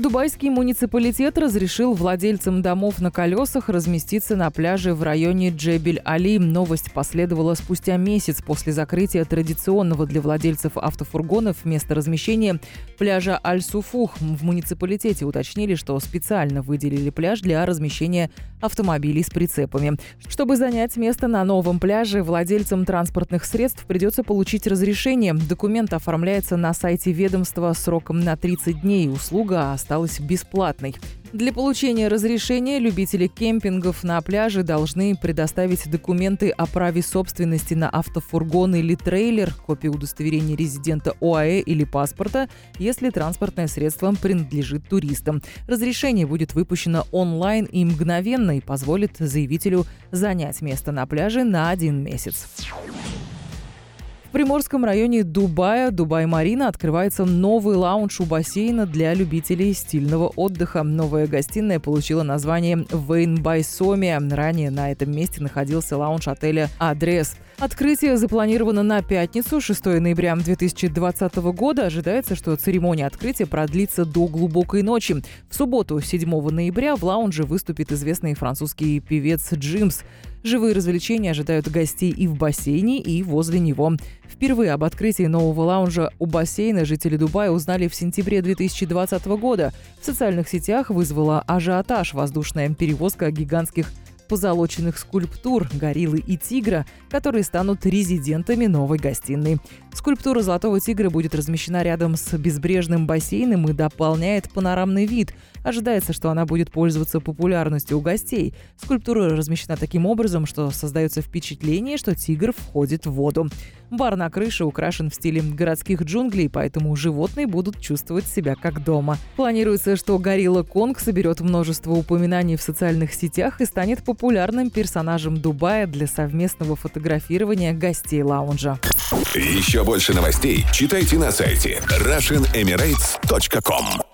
Дубайский муниципалитет разрешил владельцам домов на колесах разместиться на пляже в районе Джебель-Али. Новость последовала спустя месяц после закрытия традиционного для владельцев автофургонов места размещения пляжа Аль-Суфух. В муниципалитете уточнили, что специально выделили пляж для размещения автомобилей с прицепами. Чтобы занять место на новом пляже, владельцам транспортных средств придется получить разрешение. Документ оформляется на сайте ведомства сроком на 30 дней. Услуга осталась бесплатной. Для получения разрешения любители кемпингов на пляже должны предоставить документы о праве собственности на автофургон или трейлер, копию удостоверения резидента ОАЭ или паспорта, если транспортное средство принадлежит туристам. Разрешение будет выпущено онлайн и мгновенно и позволит заявителю занять место на пляже на один месяц. В Приморском районе Дубая, Дубай-Марина, открывается новый лаунж у бассейна для любителей стильного отдыха. Новая гостиная получила название Вейн Бай Соми. Ранее на этом месте находился лаунж отеля «Адрес». Открытие запланировано на пятницу, 6 ноября 2020 года. Ожидается, что церемония открытия продлится до глубокой ночи. В субботу, 7 ноября, в лаунже выступит известный французский певец Джимс. Живые развлечения ожидают гостей и в бассейне, и возле него. Впервые об открытии нового лаунжа у бассейна жители Дубая узнали в сентябре 2020 года. В социальных сетях вызвала ажиотаж воздушная перевозка гигантских позолоченных скульптур гориллы и тигра, которые станут резидентами новой гостиной. Скульптура Золотого тигра будет размещена рядом с безбрежным бассейном и дополняет панорамный вид. Ожидается, что она будет пользоваться популярностью у гостей. Скульптура размещена таким образом, что создается впечатление, что тигр входит в воду. Бар на крыше украшен в стиле городских джунглей, поэтому животные будут чувствовать себя как дома. Планируется, что горилла Конг соберет множество упоминаний в социальных сетях и станет популярным персонажем Дубая для совместного фотографирования гостей лаунжа. Еще больше новостей читайте на сайте RussianEmirates.com